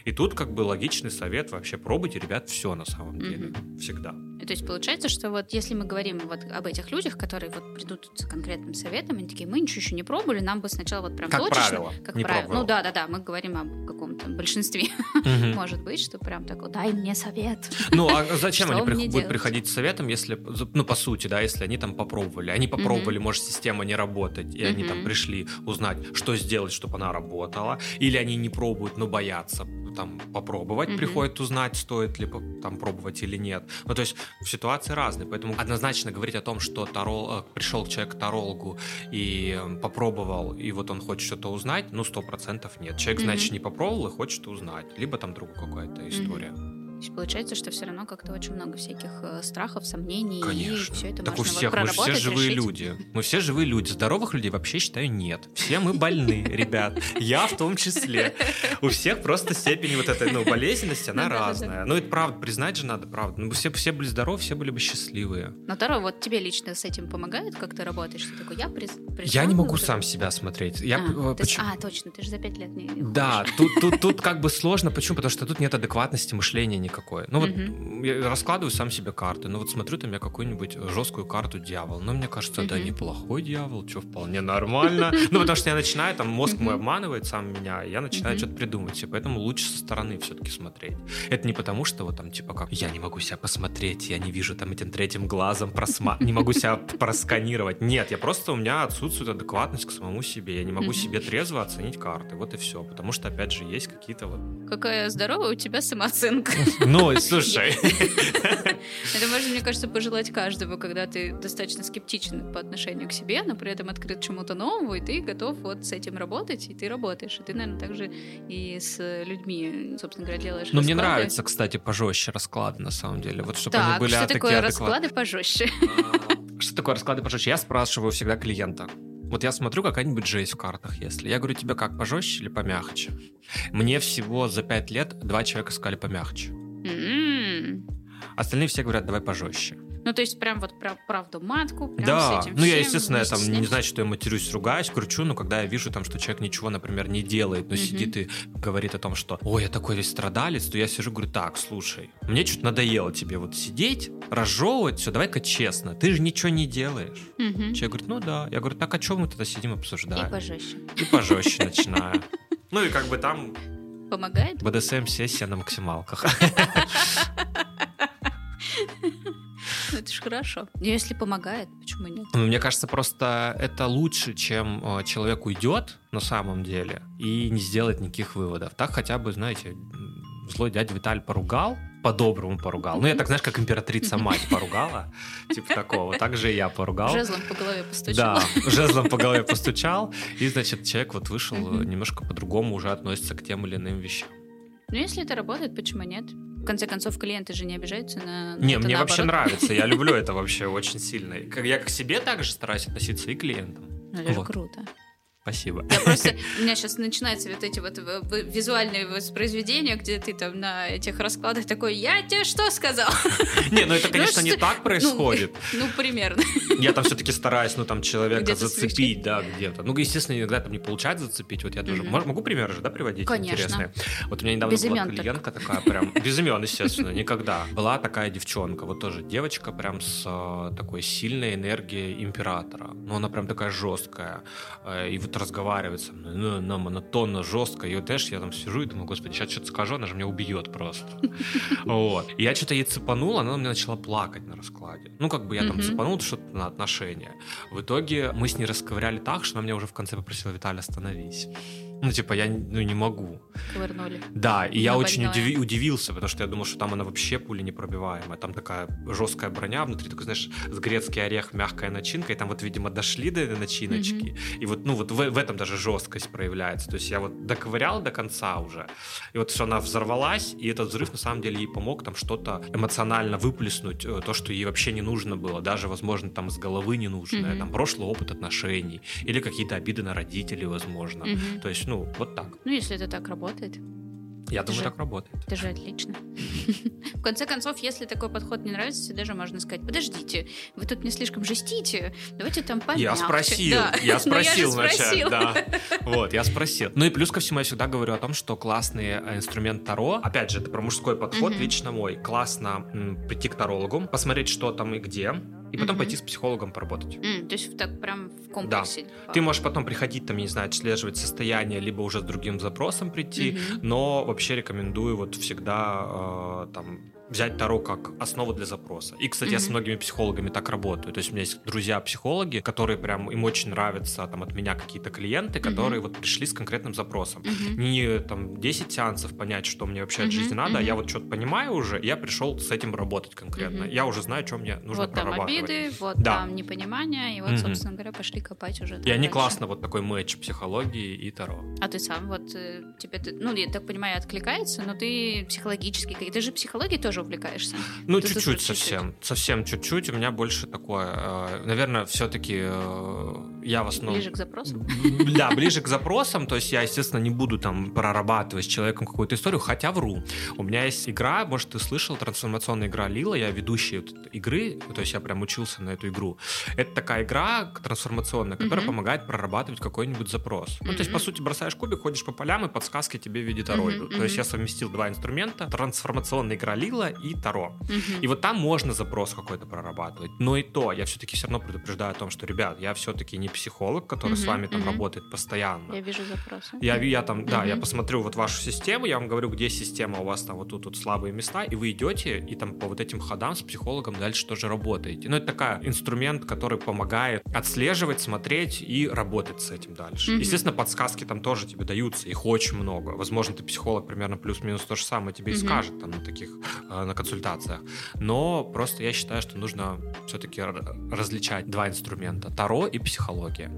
[SPEAKER 2] И тут как бы логичный совет вообще пробуйте, ребят, все на самом деле. Всегда.
[SPEAKER 1] То есть получается, что вот если мы говорим вот об этих людях, которые вот придут с конкретным советом, они такие, мы ничего еще не пробовали, нам бы сначала вот прям
[SPEAKER 2] Как
[SPEAKER 1] точечно,
[SPEAKER 2] правило,
[SPEAKER 1] как
[SPEAKER 2] не
[SPEAKER 1] правило.
[SPEAKER 2] пробовал.
[SPEAKER 1] Ну да, да, да, мы говорим о каком-то большинстве.
[SPEAKER 2] Мгм.
[SPEAKER 1] Может быть, что прям такой, дай мне совет.
[SPEAKER 2] Ну, а зачем они
[SPEAKER 1] мне
[SPEAKER 2] будут приходить с советом, если, ну, по сути, да, если они там попробовали. Они попробовали, может, система не работает, и они там пришли узнать, что сделать, чтобы она работала. Или они не пробуют, но боятся там попробовать,
[SPEAKER 1] Мгм.
[SPEAKER 2] приходят узнать, стоит ли там пробовать или нет. Ну, то есть ситуации разные, поэтому однозначно говорить о том, что тарол, э, пришел человек к тарологу и э, попробовал, и вот он хочет что-то узнать, ну, сто процентов нет. Человек,
[SPEAKER 1] Мгм.
[SPEAKER 2] значит, не попробовал и хочет узнать. Либо там другая какая-то история.
[SPEAKER 1] То есть получается, что все равно как-то очень много всяких э, страхов, сомнений,
[SPEAKER 2] Конечно.
[SPEAKER 1] и все это
[SPEAKER 2] так у
[SPEAKER 1] можно
[SPEAKER 2] всех,
[SPEAKER 1] вот
[SPEAKER 2] мы все живые
[SPEAKER 1] решить.
[SPEAKER 2] люди. Мы все живые люди. Здоровых людей вообще считаю нет. Все мы больны, ребят. Я в том числе. У всех просто степень вот этой ну, болезненности, она
[SPEAKER 1] Ну
[SPEAKER 2] разная. Ну, это правда, признать же надо, правда. Ну, все, все были здоровы, все были бы счастливые.
[SPEAKER 1] Но Таро, вот тебе лично с этим помогает, как ты работаешь? Ты такой, я.
[SPEAKER 2] Я не могу
[SPEAKER 1] ну,
[SPEAKER 2] сам себя смотреть. Я,
[SPEAKER 1] А, есть-
[SPEAKER 2] почему-
[SPEAKER 1] а, точно, ты же за пять лет не
[SPEAKER 2] Да, тут, тут, тут как бы сложно. Почему? Потому что тут нет адекватности мышления никакой. Ну вот я раскладываю сам себе карты. Ну вот смотрю там я какую-нибудь жесткую карту дьявол. Ну мне кажется, да неплохой дьявол, что вполне нормально. Ну потому что я начинаю, там мозг мой обманывает сам меня, я начинаю что-то придумывать. И поэтому лучше со стороны все-таки смотреть. Это не потому, что вот там типа как я не могу себя посмотреть, я не вижу там этим третьим глазом просма... не могу себя просканировать. Нет, я просто у меня отсутствует адекватность к самому себе. Я не могу себе трезво оценить карты. Вот и все. Потому что, опять же, есть какие-то вот...
[SPEAKER 1] Какая здоровая у тебя самооценка.
[SPEAKER 2] Ну, слушай.
[SPEAKER 1] Это можно, мне кажется, пожелать каждому, когда ты достаточно скептичен по отношению к себе, но при этом открыт чему-то новому, и ты готов вот с этим работать, и ты работаешь. И ты, наверное, также и с людьми, собственно говоря, делаешь
[SPEAKER 2] Ну, мне нравится, кстати, пожестче расклады, на самом деле. Вот чтобы они были
[SPEAKER 1] что такое
[SPEAKER 2] расклады
[SPEAKER 1] пожестче?
[SPEAKER 2] А, что такое расклады пожестче? Я спрашиваю всегда клиента. Вот я смотрю, какая-нибудь жесть в картах, если. Я говорю, тебе как, пожестче или помягче? Мне всего за пять лет два человека сказали помягче. Mm-hmm. Остальные все говорят, давай пожестче.
[SPEAKER 1] Ну, то есть, прям вот про правду матку, прям
[SPEAKER 2] да.
[SPEAKER 1] с этим
[SPEAKER 2] ну, я, естественно, я там не значит, что я матерюсь, ругаюсь, кручу, но когда я вижу там, что человек ничего, например, не делает, но угу. сидит и говорит о том, что ой, я такой весь страдалец, то я сижу и говорю, так, слушай, мне что-то надоело тебе вот сидеть, разжевывать, все, давай-ка честно, ты же ничего не делаешь. Угу. Человек говорит, ну да. Я говорю, так, о чем мы тогда сидим обсуждаем? И
[SPEAKER 1] пожестче.
[SPEAKER 2] И пожестче начинаю. Ну и как бы там...
[SPEAKER 1] Помогает?
[SPEAKER 2] БДСМ-сессия на максималках.
[SPEAKER 1] Ну, это же хорошо. Если помогает, почему нет?
[SPEAKER 2] Ну, мне кажется, просто это лучше, чем э, человек уйдет на самом деле и не сделает никаких выводов. Так хотя бы, знаете, злой дядя Виталь поругал, по-доброму поругал. Ну, я так, знаешь, как императрица-мать поругала, типа такого. Так же и я поругал.
[SPEAKER 1] Жезлом по голове постучал. Да,
[SPEAKER 2] жезлом по голове постучал, и, значит, человек вот вышел немножко по-другому уже относится к тем или иным вещам.
[SPEAKER 1] Ну, если это работает, почему нет? В конце концов, клиенты же не обижаются на,
[SPEAKER 2] Не, мне наоборот. вообще нравится, я люблю это вообще очень сильно. Я к себе также стараюсь относиться и клиентам.
[SPEAKER 1] Ну, это вот. круто.
[SPEAKER 2] Спасибо.
[SPEAKER 1] Я просто, у меня сейчас начинаются вот эти вот визуальные воспроизведения, где ты там на этих раскладах такой, я тебе что сказал?
[SPEAKER 2] Не, ну это, ну, конечно, не так происходит.
[SPEAKER 1] Ну, примерно.
[SPEAKER 2] Я там все-таки стараюсь, ну, там, человека зацепить, да, где-то. Ну, естественно, иногда там не получается зацепить. Вот я тоже... Могу примеры же, да, приводить?
[SPEAKER 1] Конечно.
[SPEAKER 2] Вот у меня недавно была клиентка такая прям... Без имен, естественно, никогда. Была такая девчонка, вот тоже девочка прям с э, такой сильной энергией императора. Ну, она прям такая жесткая. Э, и вот разговаривать со мной, ну, она монотонно, жестко. И вот, знаешь, я там сижу и думаю, господи, сейчас что-то скажу, она же меня убьет просто. Вот. Я что-то ей цепанул, она мне начала плакать на раскладе. Ну, как бы я там цепанул что-то на отношения. В итоге мы с ней расковыряли так, что она меня уже в конце попросила, Виталий, остановись. Ну, типа, я ну, не могу.
[SPEAKER 1] Ковырнули.
[SPEAKER 2] Да, и я очень удиви- удивился, потому что я думал, что там она вообще пули непробиваемая. Там такая жесткая броня, внутри такой, знаешь, с грецкий орех, мягкая начинка, и там вот, видимо, дошли до начиночки. Mm-hmm. И вот, ну, вот в, в этом даже жесткость проявляется. То есть я вот доковырял до конца уже, и вот все, она взорвалась, и этот взрыв, на самом деле, ей помог там что-то эмоционально выплеснуть, э, то, что ей вообще не нужно было, даже, возможно, там с головы не нужное, mm-hmm. там прошлый опыт отношений, или какие-то обиды на родителей, возможно. Mm-hmm. То есть ну, вот так.
[SPEAKER 1] Ну, если это так работает.
[SPEAKER 2] Я думаю, же, так работает.
[SPEAKER 1] Это же отлично. В конце концов, если такой подход не нравится, всегда же можно сказать, подождите, вы тут не слишком жестите, давайте там помягче.
[SPEAKER 2] Я спросил, да. я спросил вначале, да. Вот, я спросил. Ну и плюс ко всему я всегда говорю о том, что классный э, инструмент Таро, опять же, это про мужской подход, лично мой, классно прийти к тарологу, посмотреть, что там и где, и потом mm-hmm. пойти с психологом поработать.
[SPEAKER 1] Mm, то есть так прям в комплексе.
[SPEAKER 2] Да. Ты можешь потом приходить, там, не знаю, отслеживать состояние, либо уже с другим запросом прийти, mm-hmm. но вообще рекомендую вот всегда э, там взять Таро как основу для запроса. И, кстати, mm-hmm. я с многими психологами так работаю. То есть у меня есть друзья-психологи, которые прям, им очень нравятся там от меня какие-то клиенты, которые mm-hmm. вот пришли с конкретным запросом. Mm-hmm. Не там 10 сеансов понять, что мне вообще mm-hmm. от жизни надо, mm-hmm. а я вот что-то понимаю уже, я пришел с этим работать конкретно. Mm-hmm. Я уже знаю, что мне нужно
[SPEAKER 1] вот прорабатывать. Вот там обиды, вот да. там непонимание, и вот, mm-hmm. собственно говоря, пошли копать уже.
[SPEAKER 2] И они классно, вот такой матч психологии и Таро.
[SPEAKER 1] А ты сам вот, э, тебе, ну, я так понимаю, откликается, но ты психологически, ты же психологией тоже увлекаешься.
[SPEAKER 2] Ну, чуть-чуть совсем. Чуть-чуть. Совсем чуть-чуть. У меня больше такое. Э, наверное, все-таки э, я в основном...
[SPEAKER 1] Ближе к запросам?
[SPEAKER 2] Да, ближе к запросам. То есть я, естественно, не буду там прорабатывать с человеком какую-то историю, хотя вру. У меня есть игра, может, ты слышал, трансформационная игра Лила, я ведущий игры, то есть я прям учился на эту игру. Это такая игра трансформационная, которая помогает прорабатывать какой-нибудь запрос. Ну, то есть, по сути, бросаешь кубик, ходишь по полям, и подсказки тебе в виде Таро uh-huh. То есть я совместил два инструмента, трансформационная игра Лила и Таро. И вот там можно запрос какой-то прорабатывать. Но и то, я все-таки все равно предупреждаю о том, что, ребят, я все-таки не психолог, который с вами там работает постоянно.
[SPEAKER 1] Я вижу запросы.
[SPEAKER 2] Я, я там, да, я посмотрю вот вашу систему, я вам говорю, где система у вас там вот тут вот слабые места, и вы идете и там по вот этим ходам с психологом дальше тоже работаете. Ну, это такой инструмент, который помогает отслеживать, смотреть и работать с этим дальше. Mm-hmm. Естественно, подсказки там тоже тебе даются, их очень много. Возможно, ты психолог примерно плюс-минус то же самое тебе mm-hmm. и скажет там на таких, э, на консультациях. Но просто я считаю, что нужно все-таки различать два инструмента. Таро и психология.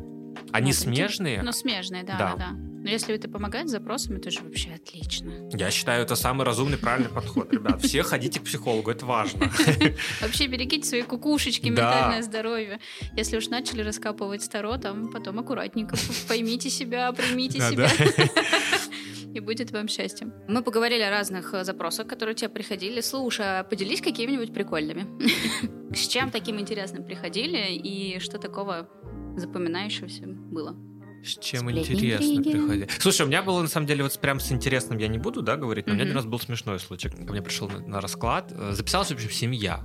[SPEAKER 2] Они ну, смежные?
[SPEAKER 1] Ну, смежные, да, да, да. Но если это помогает с запросами, то же вообще отлично.
[SPEAKER 2] Я считаю, это самый разумный, правильный подход, ребят. Все ходите к психологу, это важно.
[SPEAKER 1] Вообще берегите свои кукушечки, ментальное здоровье. Если уж начали раскапывать старо, там потом аккуратненько поймите себя, примите себя. И будет вам счастье. Мы поговорили о разных э, запросах, которые тебе приходили. Слушай, а поделись какими-нибудь прикольными. С чем таким интересным приходили и что такого запоминающегося было?
[SPEAKER 2] С чем Сплетни интересно приходи. Слушай, у меня было на самом деле вот прям с интересным я не буду, да, говорить, но mm-hmm. у меня один раз был смешной случай. Ко мне пришел на, на расклад, э, записалась, в общем, семья.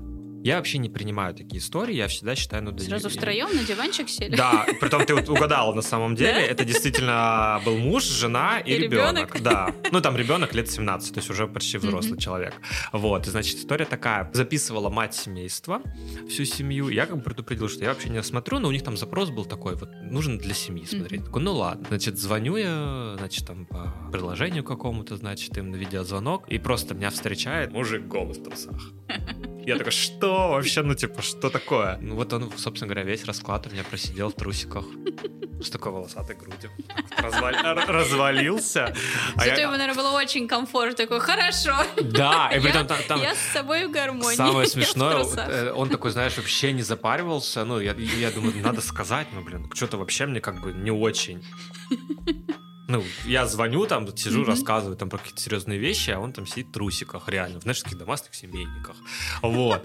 [SPEAKER 2] Я вообще не принимаю такие истории, я всегда считаю, ну...
[SPEAKER 1] Сразу втроем на диванчик сели?
[SPEAKER 2] Да, притом ты вот угадал на самом деле, это действительно был муж, жена и, ребенок. Да, ну там ребенок лет 17, то есть уже почти взрослый человек. Вот, и значит, история такая. Записывала мать семейства, всю семью, я как бы предупредил, что я вообще не осмотрю, но у них там запрос был такой, вот, нужен для семьи смотреть. Такой, ну ладно. Значит, звоню я, значит, там по приложению какому-то, значит, им на видеозвонок, и просто меня встречает мужик голос в трусах. Я такой, что вообще, ну типа, что такое? Ну вот он, собственно говоря, весь расклад у меня просидел в трусиках. С такой волосатой грудью. Развалился.
[SPEAKER 1] А Зато ему, наверное, было очень комфортно. Такой, хорошо.
[SPEAKER 2] Да, и при этом там...
[SPEAKER 1] Я с собой в гармонии.
[SPEAKER 2] Самое смешное, э, он такой, знаешь, вообще не запаривался. Ну, я, я думаю, надо сказать, ну, блин, что-то вообще мне как бы не очень. Ну, я звоню, там, сижу, mm-hmm. рассказываю там про какие-то серьезные вещи, а он там сидит в трусиках, реально, в, знаешь, таких домашних семейниках. Вот.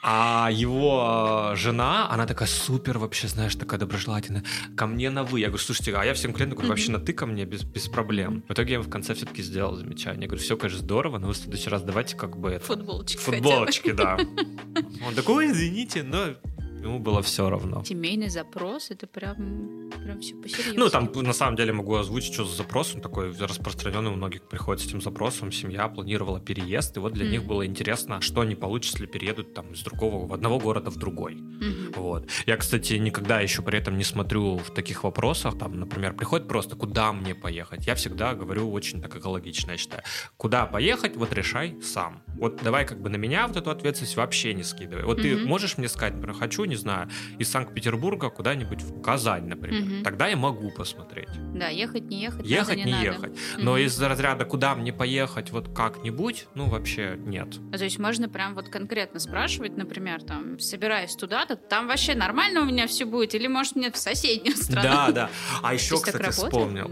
[SPEAKER 2] А его жена, она такая супер вообще, знаешь, такая доброжелательная. Ко мне на вы. Я говорю, слушайте, а я всем клиентам говорю, вообще на ты ко мне без, без проблем. В итоге я в конце все-таки сделал замечание. Я говорю, все, конечно, здорово, но вы в следующий раз давайте как бы это...
[SPEAKER 1] Футболочки
[SPEAKER 2] Футболочки, да. Он такой, извините, но ему было все равно.
[SPEAKER 1] Семейный запрос, это прям, прям все посерьезно.
[SPEAKER 2] Ну, там на самом деле могу озвучить, что за запрос. Он такой распространенный у многих приходит с этим запросом. Семья планировала переезд, и вот для mm. них было интересно, что они получат, если переедут там из другого, в одного города в другой. Mm-hmm. Вот. Я, кстати, никогда еще при этом не смотрю в таких вопросах. Там, например, приходит просто, куда мне поехать. Я всегда говорю очень так экологично, я считаю. Куда поехать, вот решай сам. Вот давай как бы на меня вот эту ответственность вообще не скидывай. Вот mm-hmm. ты можешь мне сказать, например, хочу, не знаю, из Санкт-Петербурга куда-нибудь в Казань, например. Угу. Тогда я могу посмотреть.
[SPEAKER 1] Да, ехать, не ехать.
[SPEAKER 2] Ехать,
[SPEAKER 1] не,
[SPEAKER 2] не
[SPEAKER 1] надо.
[SPEAKER 2] ехать. Но угу. из разряда, куда мне поехать, вот как-нибудь, ну, вообще нет.
[SPEAKER 1] То есть можно прям вот конкретно спрашивать, например, там, собираясь туда-то, там вообще нормально у меня все будет, или может мне в соседнюю страну?
[SPEAKER 2] Да, да. А еще, кстати, вспомнил.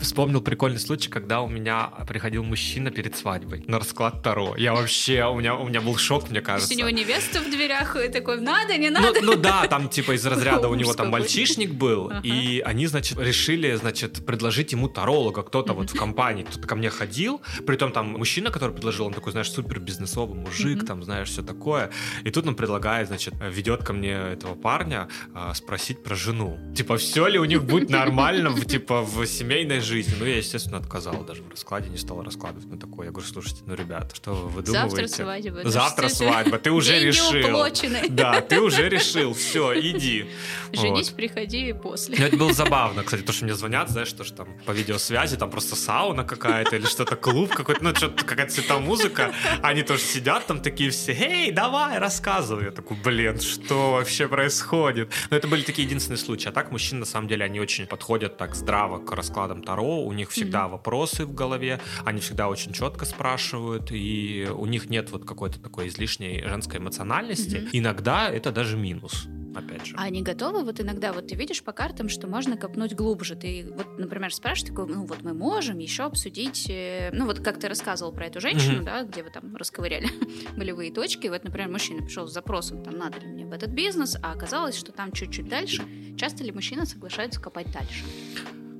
[SPEAKER 2] Вспомнил прикольный случай, когда у меня приходил мужчина перед свадьбой на расклад Таро. Я вообще, у меня, у меня был шок, мне кажется.
[SPEAKER 1] У него невеста в дверях и такой, надо, не ну, надо?
[SPEAKER 2] Ну, ну да, там типа из разряда у него там мальчишник был, и они, значит, решили, значит, предложить ему таролога. Кто-то вот в компании, кто-то ко мне ходил, притом там мужчина, который предложил, он такой, знаешь, супер бизнесовый мужик, там, знаешь, все такое. И тут он предлагает, значит, ведет ко мне этого парня а, спросить про жену. Типа, все ли у них будет нормально, типа, в семейной жизни? Жизни. Ну, я, естественно, отказал даже в раскладе, не стал раскладывать на такое. Я говорю, слушайте, ну, ребята, что вы выдумываете?
[SPEAKER 1] Завтра свадьба.
[SPEAKER 2] Завтра свадьба, ты уже решил.
[SPEAKER 1] Уплочены.
[SPEAKER 2] Да, ты уже решил, все, иди.
[SPEAKER 1] Женись, вот. приходи после.
[SPEAKER 2] Ну, это было забавно, кстати, то, что мне звонят, знаешь, то, что там по видеосвязи, там просто сауна какая-то или что-то, клуб какой-то, ну, что-то какая-то цветомузыка, они тоже сидят там такие все, эй, давай, рассказывай. Я такой, блин, что вообще происходит? Но это были такие единственные случаи. А так мужчины, на самом деле, они очень подходят так здраво к раскладам Таро, Таро, у них всегда mm-hmm. вопросы в голове, они всегда очень четко спрашивают, и у них нет вот какой-то такой излишней женской эмоциональности. Mm-hmm. Иногда это даже минус опять же.
[SPEAKER 1] А они готовы? Вот иногда вот ты видишь по картам, что можно копнуть глубже. Ты вот, например, спрашиваешь, такой, ну вот мы можем еще обсудить, э, ну вот как ты рассказывал про эту женщину,
[SPEAKER 2] Мгм.
[SPEAKER 1] да, где вы там расковыряли болевые точки. Вот, например, мужчина пришел с запросом, там, надо ли мне в этот бизнес, а оказалось, что там чуть-чуть дальше. Часто ли мужчина соглашается копать дальше?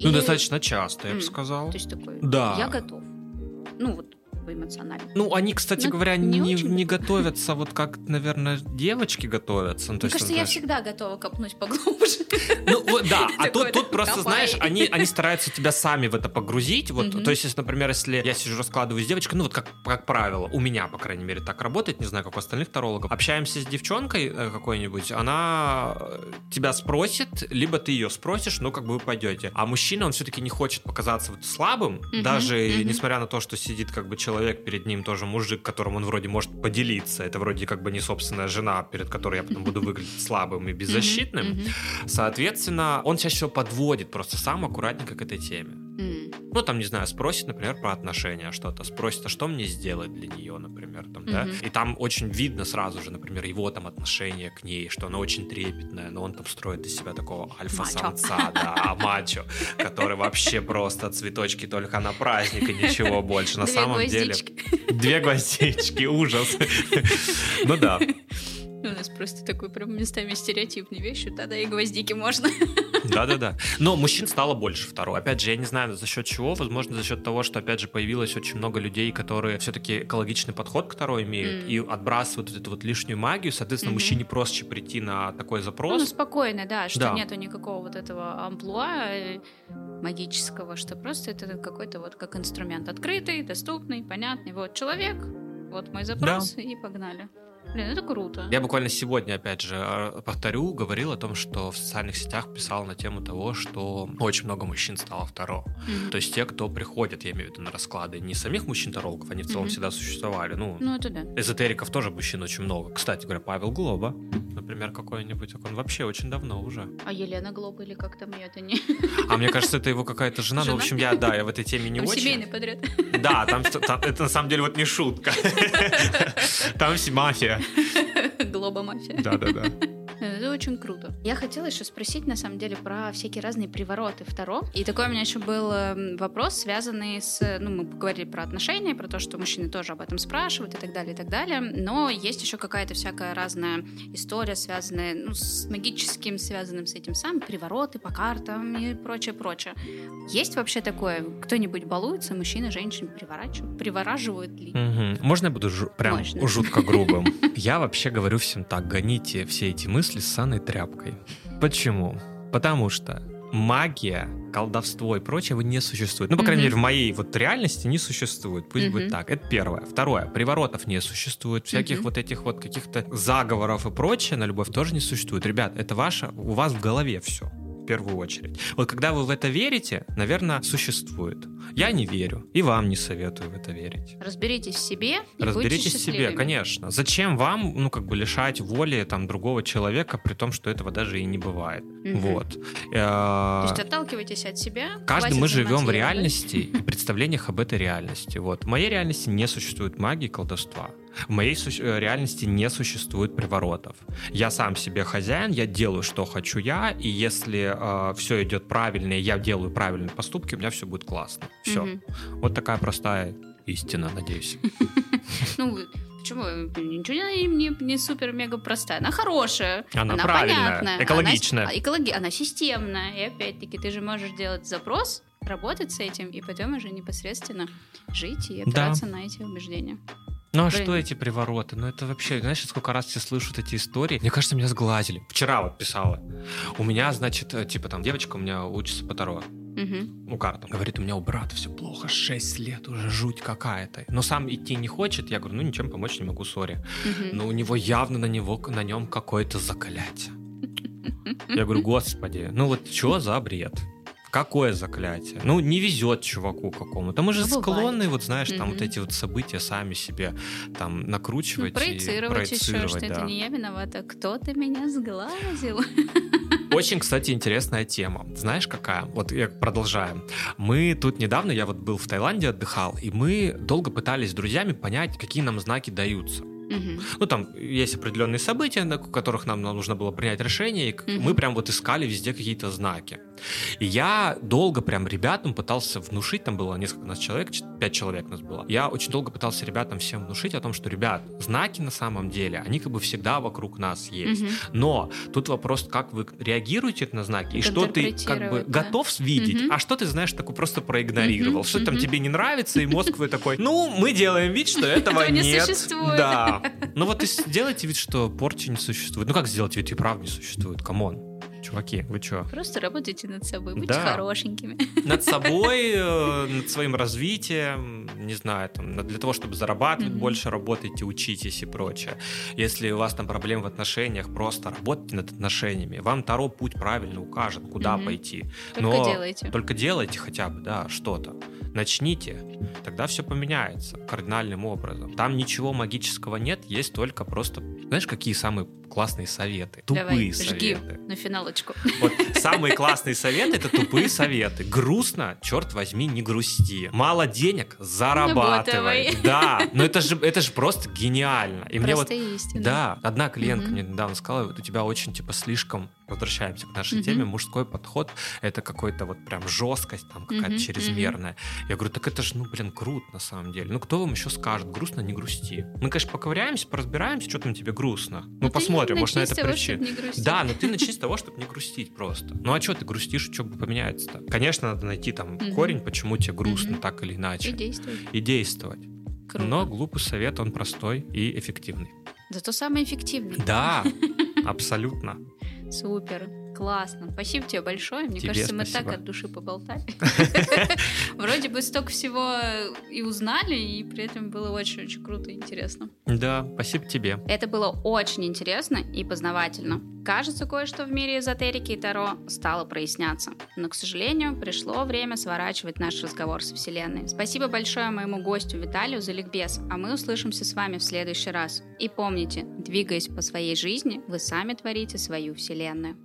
[SPEAKER 2] Ну,
[SPEAKER 1] Или-
[SPEAKER 2] достаточно часто, я бы сказал.
[SPEAKER 1] То есть такой,
[SPEAKER 2] Да.
[SPEAKER 1] я готов. Ну вот, эмоционально.
[SPEAKER 2] Ну, они, кстати
[SPEAKER 1] Ну,
[SPEAKER 2] говоря,
[SPEAKER 1] не
[SPEAKER 2] не, не готовятся, вот как, наверное, девочки готовятся. Ну,
[SPEAKER 1] Мне
[SPEAKER 2] есть,
[SPEAKER 1] кажется, я всегда готова копнуть поглубже.
[SPEAKER 2] Ну, вот, да, а тут, тут просто, знаешь, они, они стараются тебя сами в это погрузить. Вот,
[SPEAKER 1] Мгм.
[SPEAKER 2] то есть, если, например, если я сижу, раскладываю с девочкой, ну, вот как, как правило, у меня, по крайней мере, так работает, не знаю, как у остальных тарологов. Общаемся с девчонкой э, какой-нибудь, она э, тебя спросит, либо ты ее спросишь, ну, как бы вы пойдете. А мужчина, он все-таки не хочет показаться вот слабым,
[SPEAKER 1] Мгм,
[SPEAKER 2] даже
[SPEAKER 1] мгм.
[SPEAKER 2] несмотря на то, что сидит как бы человек перед ним, тоже мужик, которым он вроде может поделиться. Это вроде как бы не собственная жена, перед которой я потом буду выглядеть слабым и беззащитным. Соответственно, он чаще всего подводит просто сам аккуратненько к этой теме. Ну, там, не знаю, спросит, например, про отношения что-то, спросит, а что мне сделать для нее, например, там, да?
[SPEAKER 1] Мгм.
[SPEAKER 2] И там очень видно сразу же, например, его там отношение к ней, что она очень трепетная, но он там строит из себя такого альфа-самца, да, мачо, который вообще просто цветочки только на праздник и ничего больше. На самом деле... Две гвоздички, ужас. Ну да.
[SPEAKER 1] У нас просто такой прям местами стереотипный вещь, тогда и гвоздики можно.
[SPEAKER 2] Да-да-да. Но мужчин стало больше второй. Опять же, я не знаю за счет чего. Возможно, за счет того, что, опять же, появилось очень много людей, которые все-таки экологичный подход к второй имеют и отбрасывают вот эту вот лишнюю магию. Соответственно, мужчине проще прийти на такой
[SPEAKER 1] Ну,
[SPEAKER 2] запрос.
[SPEAKER 1] спокойно, да, что нету никакого вот этого амплуа э, магического, что просто это какой-то вот как инструмент открытый, доступный, понятный. Вот человек, вот мой запрос, и погнали. Блин, это круто.
[SPEAKER 2] Я буквально сегодня, опять же, э, повторю, говорил о том, что в социальных сетях писал на тему того, что очень много мужчин стало второ.
[SPEAKER 1] Мгм.
[SPEAKER 2] То есть те, кто приходят, я имею в виду на расклады, не самих мужчин-тарологов, они в целом
[SPEAKER 1] Мгм.
[SPEAKER 2] всегда существовали. Ну,
[SPEAKER 1] Ну, это да.
[SPEAKER 2] Эзотериков тоже мужчин очень много. Кстати говоря, Павел Глоба, например, какой-нибудь, он вообще очень давно уже.
[SPEAKER 1] А Елена Глоба или как там ее это не...
[SPEAKER 2] А мне кажется, это его какая-то жена. Ну, в
[SPEAKER 1] Жена?
[SPEAKER 2] общем, я, да, я в этой теме не
[SPEAKER 1] Там
[SPEAKER 2] очень.
[SPEAKER 1] семейный подряд.
[SPEAKER 2] Да, там, там- это на самом деле вот не шутка. Там мафия.
[SPEAKER 1] Глоба мафия.
[SPEAKER 2] Да-да-да.
[SPEAKER 1] Это очень круто. Я хотела еще спросить, на самом деле, про всякие разные привороты второ. И такой у меня еще был эм, вопрос, связанный с... Ну, мы поговорили про отношения, про то, что мужчины тоже об этом спрашивают и так далее, и так далее. Но есть еще какая-то всякая разная история, связанная ну, с магическим, связанным с этим самым, привороты по картам и прочее, прочее. Есть вообще такое? Кто-нибудь балуется, мужчины, женщины приворачивают? Привораживают ли?
[SPEAKER 2] Мгм. Можно я буду жу- прям
[SPEAKER 1] Можно.
[SPEAKER 2] жутко грубым? Я вообще говорю всем так, гоните все эти мысли с саной тряпкой. Почему? Потому что магия, колдовство и прочее его не существует. Ну, по крайней
[SPEAKER 1] Мгм.
[SPEAKER 2] мере, в моей вот реальности не существует. Пусть
[SPEAKER 1] Мгм.
[SPEAKER 2] будет так. Это первое. Второе. Приворотов не существует. Всяких
[SPEAKER 1] Мгм.
[SPEAKER 2] вот этих вот каких-то заговоров и прочее на любовь тоже не существует. Ребят, это ваше, у вас в голове все. В первую очередь. Вот когда вы в это верите, наверное, существует. Я не верю. И вам не советую в это верить.
[SPEAKER 1] Разберитесь в себе и
[SPEAKER 2] Разберитесь в себе, конечно. Зачем вам, ну, как бы лишать воли там другого человека, при том, что этого даже и не бывает.
[SPEAKER 1] Мгм.
[SPEAKER 2] Вот.
[SPEAKER 1] То
[SPEAKER 2] Э,
[SPEAKER 1] есть отталкивайтесь от себя.
[SPEAKER 2] Каждый мы живем в реальности и представлениях об этой реальности. Вот. В моей реальности не существует магии и колдовства. В моей э, реальности не существует приворотов. Я сам себе хозяин, я делаю, что хочу я, и если все идет правильно, и я делаю правильные поступки, у меня все будет классно. Все.
[SPEAKER 1] Мгм.
[SPEAKER 2] Вот такая простая истина, надеюсь.
[SPEAKER 1] Ну, почему? Ничего не, не, не супер-мега простая. Она хорошая.
[SPEAKER 2] Она правильная,
[SPEAKER 1] понятная.
[SPEAKER 2] экологичная.
[SPEAKER 1] Она, а, экологи... она системная. И опять-таки ты же можешь делать запрос, работать с этим, и потом уже непосредственно жить и опираться на эти убеждения.
[SPEAKER 2] Ну а
[SPEAKER 1] Блин.
[SPEAKER 2] что эти привороты? Ну это вообще, знаешь, сколько раз все слышат эти истории? Мне кажется, меня сглазили. Вчера вот писала. У меня, значит, э, типа там девочка у меня учится по Таро.
[SPEAKER 1] Мгм.
[SPEAKER 2] Ну, карта. Говорит, у меня у брата все плохо, 6 лет уже, жуть какая-то. Но сам идти не хочет. Я говорю, ну ничем помочь не могу, сори.
[SPEAKER 1] Мгм.
[SPEAKER 2] Но у него явно на него, на нем какое-то заклятие. Я говорю, господи, ну вот что за бред? Какое заклятие? Ну, не везет чуваку какому-то. Мы же
[SPEAKER 1] Ну, бывает.
[SPEAKER 2] склонны, вот знаешь, там
[SPEAKER 1] Мгм.
[SPEAKER 2] вот эти вот события сами себе там
[SPEAKER 1] Ну,
[SPEAKER 2] накручивать
[SPEAKER 1] проецировать,
[SPEAKER 2] и
[SPEAKER 1] еще,
[SPEAKER 2] проецировать,
[SPEAKER 1] что
[SPEAKER 2] да.
[SPEAKER 1] это не я виновата, кто-то меня сглазил.
[SPEAKER 2] Очень, кстати, интересная тема. Знаешь, какая? Вот я продолжаем. Мы тут недавно, я вот был в Таиланде, отдыхал, и мы долго пытались с друзьями понять, какие нам знаки даются. Ну, там есть определенные события, на которых нам нужно было принять решение, и мы прям вот искали везде какие-то знаки. И я долго прям ребятам пытался внушить, там было несколько нас человек, пять человек нас было. Я очень долго пытался ребятам всем внушить о том, что, ребят, знаки на самом деле, они как бы всегда вокруг нас есть.
[SPEAKER 1] Мгм.
[SPEAKER 2] Но тут вопрос, как вы реагируете на знаки, и что ты как бы
[SPEAKER 1] да.
[SPEAKER 2] готов видеть,
[SPEAKER 1] Мгм.
[SPEAKER 2] а что ты, знаешь, такой просто проигнорировал.
[SPEAKER 1] Мгм,
[SPEAKER 2] Что там
[SPEAKER 1] мгм.
[SPEAKER 2] тебе не нравится, и мозг твой такой, ну, мы делаем вид, что этого
[SPEAKER 1] Этого не
[SPEAKER 2] нет. Да. Ну вот сделайте вид, что порчи не существует. Ну как сделать вид, и правда не существует? Come on. Чуваки, вы чё?
[SPEAKER 1] Просто работайте над собой, будьте
[SPEAKER 2] Да.
[SPEAKER 1] хорошенькими.
[SPEAKER 2] Над собой, э, над своим развитием, не знаю, там, для того, чтобы зарабатывать
[SPEAKER 1] Мгм.
[SPEAKER 2] больше, работайте, учитесь и прочее. Если у вас там проблемы в отношениях, просто работайте над отношениями. Вам Таро путь правильно укажет, куда
[SPEAKER 1] Мгм.
[SPEAKER 2] пойти.
[SPEAKER 1] Только
[SPEAKER 2] Но
[SPEAKER 1] делайте.
[SPEAKER 2] Только делайте хотя бы, да, что-то. Начните, тогда все поменяется кардинальным образом. Там ничего магического нет, есть только просто, знаешь, какие самые классные советы? Тупые
[SPEAKER 1] Давай, жги
[SPEAKER 2] советы.
[SPEAKER 1] на финалочку.
[SPEAKER 2] Вот самые классные советы это тупые советы. Грустно, черт возьми, не грусти. Мало денег, зарабатывай.
[SPEAKER 1] Работай.
[SPEAKER 2] Да, но это же это же просто гениально. И мне вот
[SPEAKER 1] истины.
[SPEAKER 2] да, одна клиентка
[SPEAKER 1] Мгм.
[SPEAKER 2] мне недавно сказала, у тебя очень типа слишком, возвращаемся к нашей теме, мужской подход, это какой-то вот прям жесткость там какая-то чрезмерная. Я говорю, так это же, ну, блин, круто на самом деле. Ну, кто вам еще скажет, грустно, не грусти. Мы, конечно, поковыряемся, поразбираемся, что там тебе грустно. Ну,
[SPEAKER 1] Ну,
[SPEAKER 2] посмотрим, может, на это причина. Да, но ты начни с того, чтобы не грустить просто. Ну а что ты грустишь, что бы поменяется-то? Конечно, надо найти там корень, почему тебе грустно так или
[SPEAKER 1] И
[SPEAKER 2] иначе.
[SPEAKER 1] действуй.
[SPEAKER 2] И действовать.
[SPEAKER 1] Круто.
[SPEAKER 2] Но глупый совет, он простой и эффективный.
[SPEAKER 1] Зато самый эффективный.
[SPEAKER 2] Да, абсолютно.
[SPEAKER 1] Супер. Классно. Спасибо тебе большое. Мне
[SPEAKER 2] Тебе
[SPEAKER 1] кажется, мы
[SPEAKER 2] спасибо.
[SPEAKER 1] так от души поболтали. Вроде бы столько всего и узнали, и при этом было очень-очень круто и интересно.
[SPEAKER 2] Да, спасибо тебе.
[SPEAKER 1] Это было очень интересно и познавательно. Кажется, кое-что в мире эзотерики и Таро стало проясняться. Но, к сожалению, пришло время сворачивать наш разговор с Вселенной. Спасибо большое моему гостю Виталию за ликбез, а мы услышимся с вами в следующий раз. И помните, двигаясь по своей жизни, вы сами творите свою Вселенную.